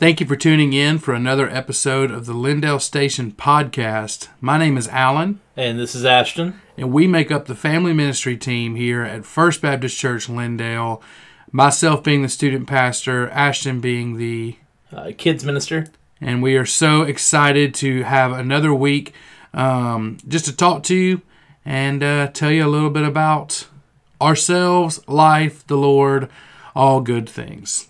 Thank you for tuning in for another episode of the Lindale Station podcast. My name is Alan, And this is Ashton. and we make up the family ministry team here at First Baptist Church Lindale. Myself being the student pastor, Ashton being the Uh, kids minister. and we are so excited to have another week um, just to talk to you and uh, tell you a little bit about ourselves, life, the Lord, all good things.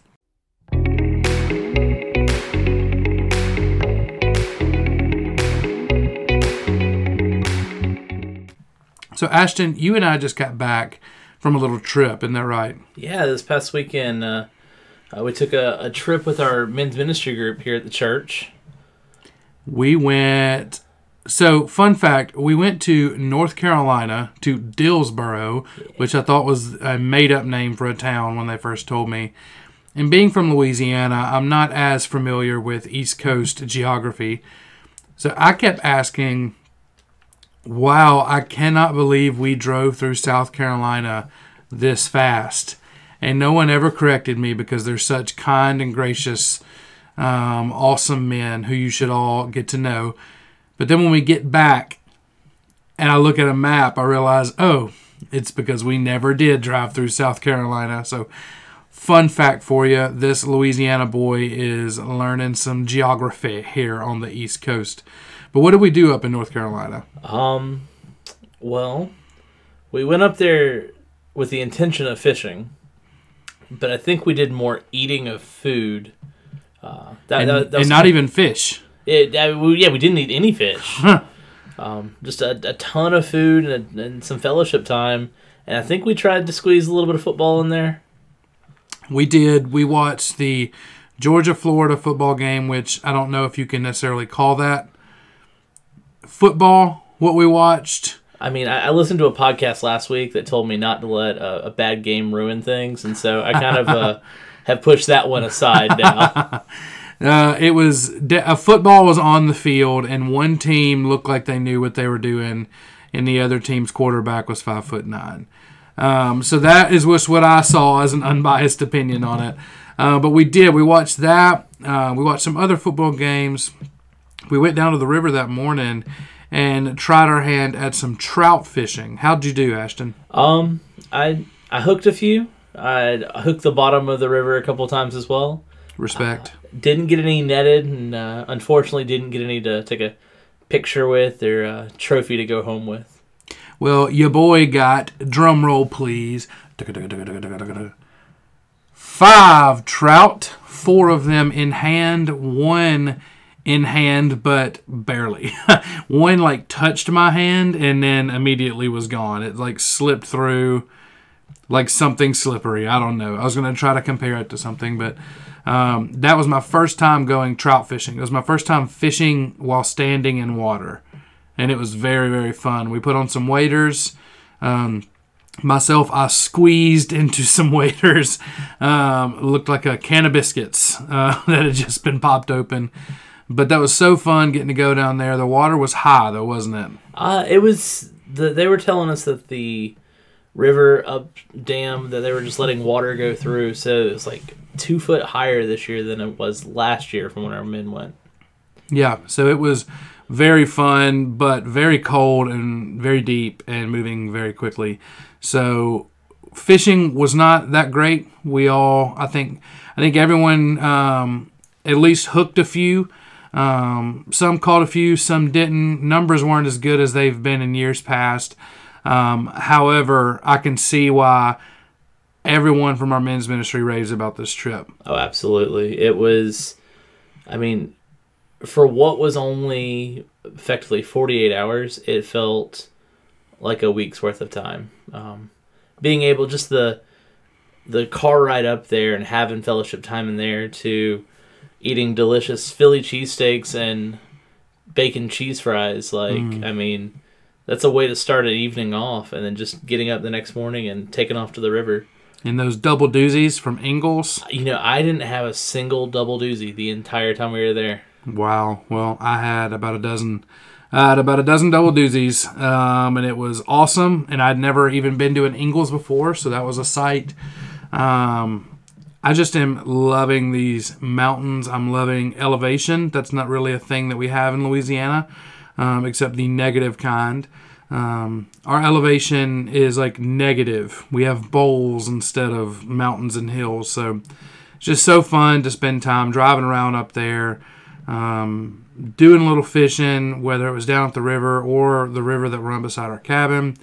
So, Ashton, you and I just got back from a little trip, isn't that right? Yeah, this past weekend uh, uh, we took a, a trip with our men's ministry group here at the church. We went. So, fun fact: we went to North Carolina to Dillsboro, which I thought was a made-up name for a town when they first told me. And being from Louisiana, I'm not as familiar with East Coast geography, so I kept asking, "Wow, I cannot believe we drove through South Carolina this fast." And no one ever corrected me because they're such kind and gracious um, awesome men who you should all get to know. But then when we get back and I look at a map, I realize, oh, it's because we never did drive through South Carolina. So, fun fact for you this Louisiana boy is learning some geography here on the East Coast. But what did we do up in North Carolina? Um, well, we went up there with the intention of fishing, but I think we did more eating of food. Uh, that, And, that, that and not even fish. It, I, we, yeah, we didn't eat any fish. um, just a, a ton of food and, and some fellowship time. And I think we tried to squeeze a little bit of football in there. We did. We watched the Georgia Florida football game, which I don't know if you can necessarily call that football. What we watched. I mean, I, I listened to a podcast last week that told me not to let a, a bad game ruin things, and so I kind of uh, have pushed that one aside now. Uh, it was de- a football was on the field, and one team looked like they knew what they were doing, and the other team's quarterback was five foot nine. Um, so that is just what I saw as an unbiased opinion on it. Uh, but we did. We watched that. Uh, we watched some other football games. We went down to the river that morning and tried our hand at some trout fishing. How'd you do, Ashton? Um, I I hooked a few. I hooked the bottom of the river a couple times as well. Respect. Didn't get any netted, and uh, unfortunately didn't get any to take a picture with or a trophy to go home with. Well, your boy got drum roll, please. Five trout, four of them in hand, one in hand, but barely. one like touched my hand and then immediately was gone. It like slipped through like something slippery. I don't know. I was gonna try to compare it to something, but um, that was my first time going trout fishing. It was my first time fishing while standing in water and it was very very fun. We put on some waders. Um, myself, I squeezed into some waders. Um, looked like a can of biscuits uh, that had just been popped open. But that was so fun getting to go down there. The water was high though, wasn't it? Uh, it was the they were telling us that the river up dam that they were just letting water go through, so it was like two foot higher this year than it was last year from when our men went. Yeah. So it was very fun, but very cold and very deep and moving very quickly. So fishing was not that great. We all, I think, I think everyone um, at least hooked a few. Um, some caught a few, some didn't. Numbers weren't as good as they've been in years past. Um, however, I can see why everyone from our men's ministry raves about this trip. Oh, absolutely. It was, I mean, for what was only effectively 48 hours, it felt like a week's worth of time. Um, being able, just the the car ride up there and having fellowship time in there to eating delicious Philly cheesesteaks and bacon cheese fries. Like, I mean, that's a way to start an evening off and then just getting up the next morning and taking off to the river. And those double doozies from Ingles. You know, I didn't have a single double doozy the entire time we were there. Wow. Well, I had about a dozen. I had about a dozen double doozies, um, and it was awesome. And I'd never even been to an Ingles before, so that was a sight. Um, I just am loving these mountains. I'm loving elevation. That's not really a thing that we have in Louisiana, um, except the negative kind. Um, our elevation is like negative. We have bowls instead of mountains and hills. So it's just so fun to spend time driving around up there, um, doing a little fishing, whether it was down at the river or the river that run beside our cabin,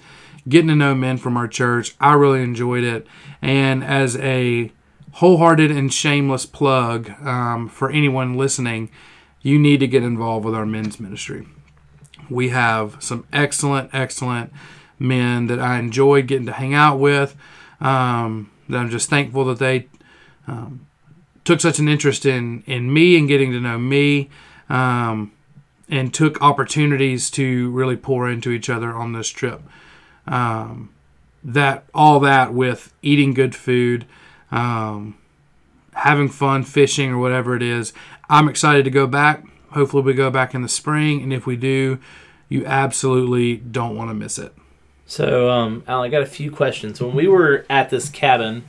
getting to know men from our church. I really enjoyed it. And as a wholehearted and shameless plug um, for anyone listening, you need to get involved with our men's ministry. We have some excellent, excellent men that I enjoyed getting to hang out with. Um, that I'm just thankful that they um, took such an interest in in me and getting to know me, um, and took opportunities to really pour into each other on this trip. Um, that all that with eating good food, um, having fun fishing or whatever it is. I'm excited to go back. Hopefully, we go back in the spring, and if we do, you absolutely don't want to miss it. So, um, Al, I got a few questions. When we were at this cabin,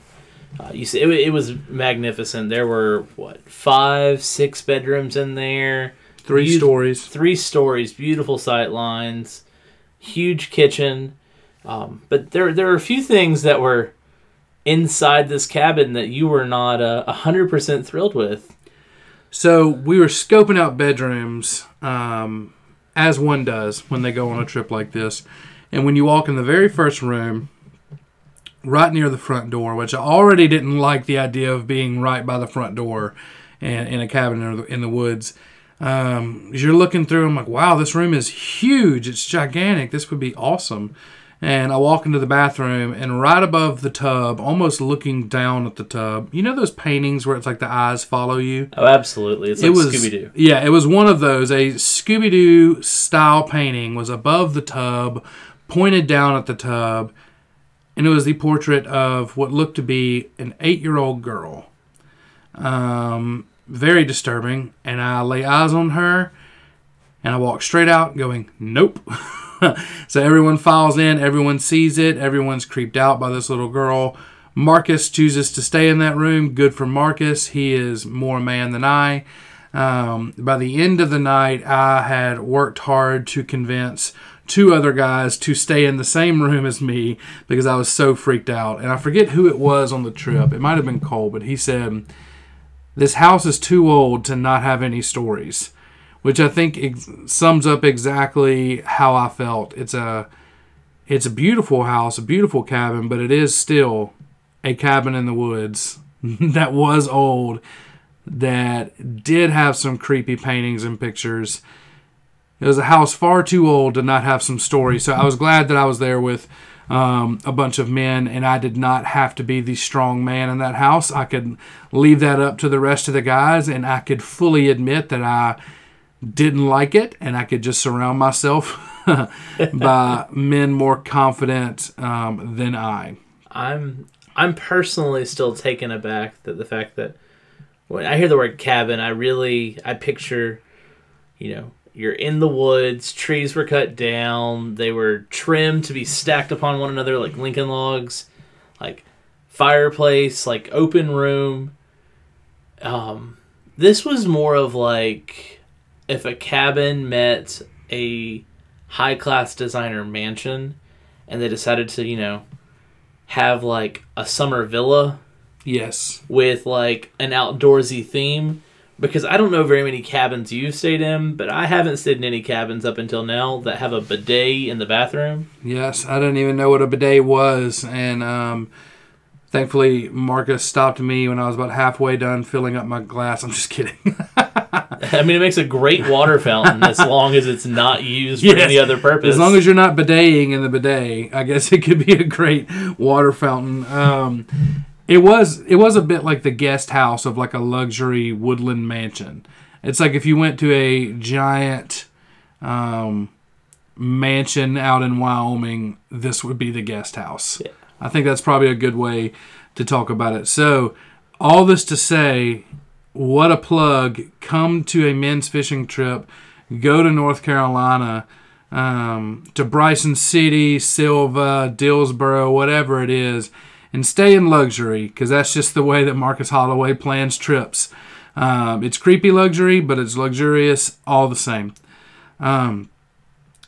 uh, you see, it, it was magnificent. There were what five, six bedrooms in there, Three Beaut- stories. three stories, beautiful sight lines, huge kitchen. Um, but there, there are a few things that were inside this cabin that you were not uh, a hundred percent thrilled with. So we were scoping out bedrooms, um, as one does when they go on a trip like this. And when you walk in the very first room, right near the front door, which I already didn't like the idea of being right by the front door in, in a cabin in the, in the woods. Um, as you're looking through, I'm like, wow, this room is huge. It's gigantic. This would be awesome. And I walk into the bathroom, and right above the tub, almost looking down at the tub, you know those paintings where it's like the eyes follow you? Oh, absolutely! It's like it was Scooby Doo. Yeah, it was one of those. A Scooby Doo style painting was above the tub, pointed down at the tub, and it was the portrait of what looked to be an eight-year-old girl. Um, very disturbing. And I lay eyes on her, and I walk straight out, going, "Nope." so everyone files in, everyone sees it, everyone's creeped out by this little girl. Marcus chooses to stay in that room. Good for Marcus. He is more man than I. Um, by the end of the night, I had worked hard to convince two other guys to stay in the same room as me because I was so freaked out. And I forget who it was on the trip. It might have been Cole, but he said, This house is too old to not have any stories which I think ex- sums up exactly how I felt. It's a it's a beautiful house, a beautiful cabin, but it is still a cabin in the woods that was old that did have some creepy paintings and pictures. It was a house far too old to not have some story. So I was glad that I was there with um, a bunch of men and I did not have to be the strong man in that house. I could leave that up to the rest of the guys and I could fully admit that I didn't like it, and I could just surround myself by men more confident um, than I. I'm I'm personally still taken aback that the fact that when I hear the word cabin, I really I picture, you know, you're in the woods, trees were cut down, they were trimmed to be stacked upon one another like Lincoln logs, like fireplace, like open room. Um, this was more of like if a cabin met a high class designer mansion and they decided to, you know, have like a summer villa Yes. with like an outdoorsy theme. Because I don't know very many cabins you've stayed in, but I haven't stayed in any cabins up until now that have a bidet in the bathroom. Yes. I didn't even know what a bidet was. And um, thankfully, Marcus stopped me when I was about halfway done filling up my glass. I'm just kidding. I mean, it makes a great water fountain as long as it's not used for Yes. any other purpose. As long as you're not bideting in the bidet, I guess it could be a great water fountain. Um, it was it was a bit like the guest house of like a luxury woodland mansion. It's like if you went to a giant um, mansion out in Wyoming, this would be the guest house. Yeah. I think that's probably a good way to talk about it. So, all this to say, what a plug! Come to a men's fishing trip. Go to North Carolina, um, to Bryson City, Sylva, Dillsboro, whatever it is, and stay in luxury because that's just the way that Marcus Holloway plans trips. Um, it's creepy luxury, but it's luxurious all the same. Um,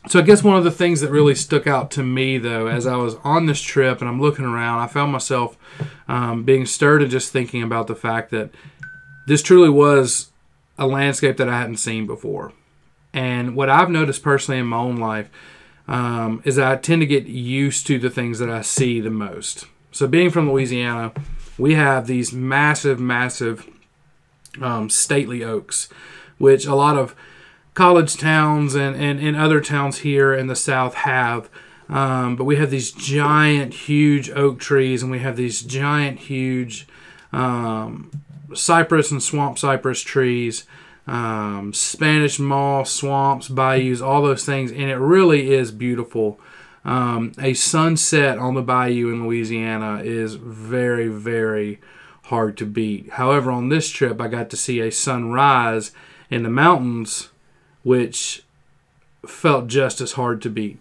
so I guess one of the things that really stuck out to me, though, as I was on this trip and I'm looking around, I found myself um, being stirred and just thinking about the fact that this truly was a landscape that I hadn't seen before. And what I've noticed personally in my own life um, is I tend to get used to the things that I see the most. So, being from Louisiana, we have these massive, massive um, stately oaks, which a lot of college towns and, and, and other towns here in the South have. Um, but we have these giant, huge oak trees, and we have these giant, huge um, cypress and swamp cypress trees um, Spanish moss, swamps, bayous, all those things, and it really is beautiful. Um, a sunset on the bayou in Louisiana is very, very hard to beat. However, on this trip, I got to see a sunrise in the mountains, which felt just as hard to beat.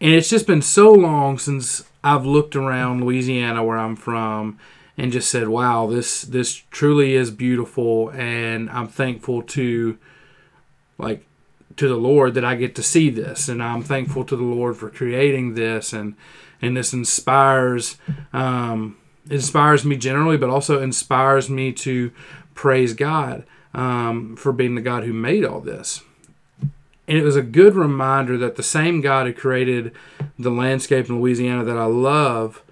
And it's just been so long since I've looked around Louisiana, where I'm from, and just said, "Wow, this this truly is beautiful," and I'm thankful to like to the Lord that I get to see this, and I'm thankful to the Lord for creating this, and and this inspires um, inspires me generally, but also inspires me to praise God um, for being the God who made all this. And it was a good reminder that the same God who created the landscape in Louisiana that I love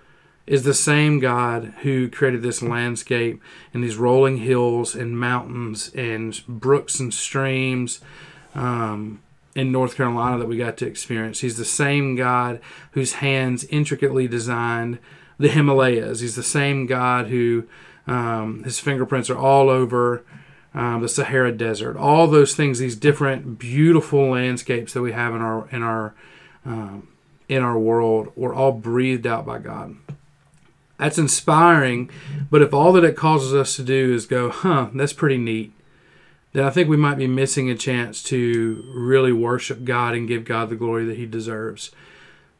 is the same God who created this landscape and these rolling hills and mountains and brooks and streams um, in North Carolina that we got to experience. He's the same God whose hands intricately designed the Himalayas. He's the same God who um, his fingerprints are all over um, the Sahara Desert. All those things, these different beautiful landscapes that we have in our in our um, in our world, were all breathed out by God. That's inspiring, but if all that it causes us to do is go, huh, that's pretty neat, then I think we might be missing a chance to really worship God and give God the glory that He deserves.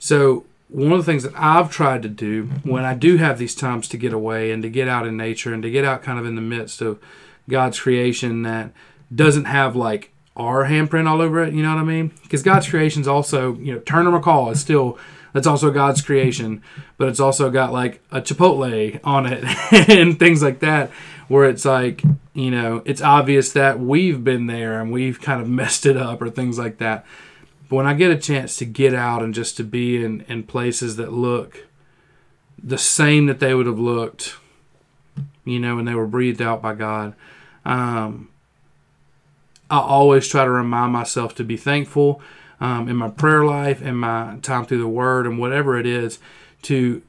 So, one of the things that I've tried to do when I do have these times to get away and to get out in nature and to get out kind of in the midst of God's creation that doesn't have like our handprint all over it, you know what I mean? Because God's creation is also, you know, Turner McCall is still that's also God's creation, but it's also got like a Chipotle on it and things like that, where it's like, you know, it's obvious that we've been there and we've kind of messed it up or things like that. But when I get a chance to get out and just to be in, in places that look the same that they would have looked, you know, when they were breathed out by God, um, I always try to remind myself to be thankful um, in my prayer life, in my time through the Word, and whatever it is, to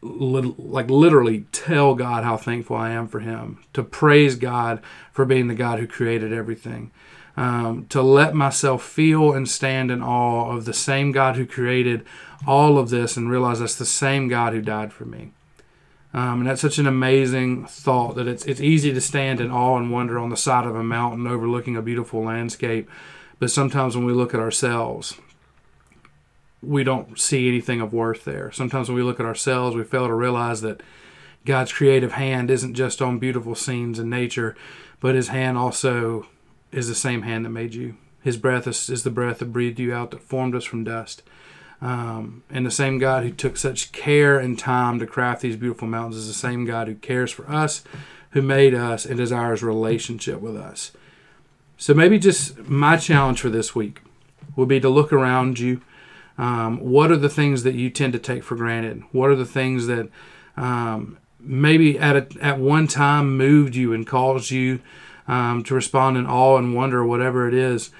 li- like literally tell God how thankful I am for Him, to praise God for being the God who created everything, um, to let myself feel and stand in awe of the same God who created all of this, and realize that's the same God who died for me. Um, and that's such an amazing thought that it's it's easy to stand in awe and wonder on the side of a mountain overlooking a beautiful landscape. But sometimes when we look at ourselves, we don't see anything of worth there. Sometimes when we look at ourselves, we fail to realize that God's creative hand isn't just on beautiful scenes in nature, but His hand also is the same hand that made you. His breath is, is the breath that breathed you out, that formed us from dust. Um, and the same God who took such care and time to craft these beautiful mountains is the same God who cares for us, who made us, and desires relationship with us. So maybe just my challenge for this week would be to look around you. Um, what are the things that you tend to take for granted? What are the things that um, maybe at a, at one time moved you and caused you um, to respond in awe and wonder, whatever it is?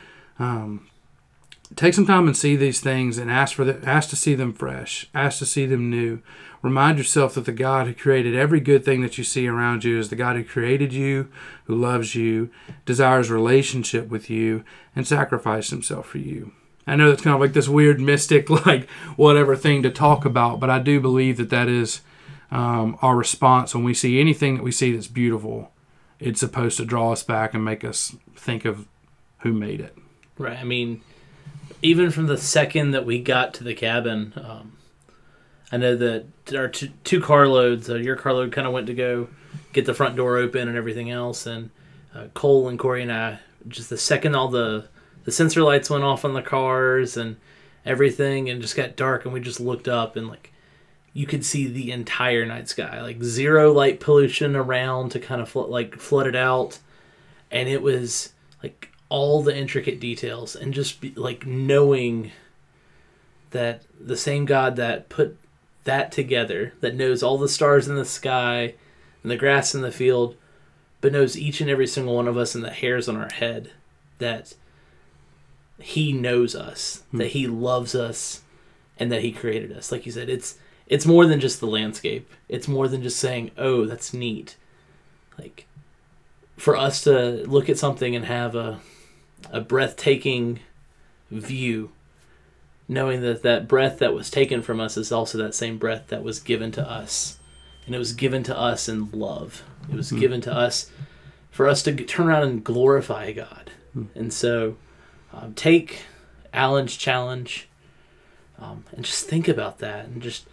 Take some time and see these things and ask for the, ask to see them fresh, ask to see them new. Remind yourself that the God who created every good thing that you see around you is the God who created you, who loves you, desires relationship with you, and sacrificed himself for you. I know that's kind of like this weird mystic, like whatever thing to talk about, but I do believe that that is um, our response when we see anything that we see that's beautiful. It's supposed to draw us back and make us think of who made it. Right. I mean, even from the second that we got to the cabin, um, I know that our two, two carloads, uh, your carload kind of went to go get the front door open and everything else, and uh, Cole and Corey and I, just the second all the the sensor lights went off on the cars and everything, and just got dark, and we just looked up and like you could see the entire night sky, like zero light pollution around to kind of fl- like flood it out, and it was like all the intricate details and just be, like knowing that the same God that put that together, that knows all the stars in the sky and the grass in the field, but knows each and every single one of us and the hairs on our head, that He knows us, Hmm. that He loves us, and that He created us. Like you said, it's it's more than just the landscape. It's more than just saying, "Oh, that's neat." Like for us to look at something and have a a breathtaking view knowing that that breath that was taken from us is also that same breath that was given to us. And it was given to us in love. It was given to us for us to turn around and glorify god. And so um, take alan's challenge um, and just think about that and just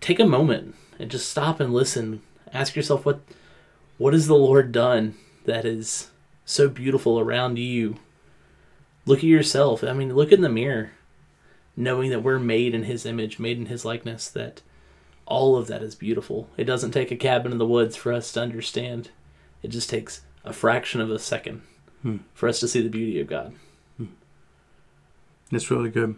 take a moment and just stop and listen. Ask yourself what what has the lord done that is so beautiful around you look at yourself i mean look in the mirror knowing that we're made in his image made in his likeness that all of that is beautiful it doesn't take a cabin in the woods for us to understand it just takes a fraction of a second Hmm. for us to see the beauty of god It's really good.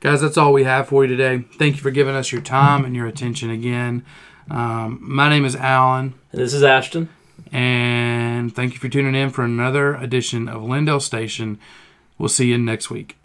Guys, that's all we have for you today. Thank you for giving us your time and your attention again. Um, my name is Alan, and this is ashton and thank you for tuning in for another edition of Lindale Station. We'll see you next week.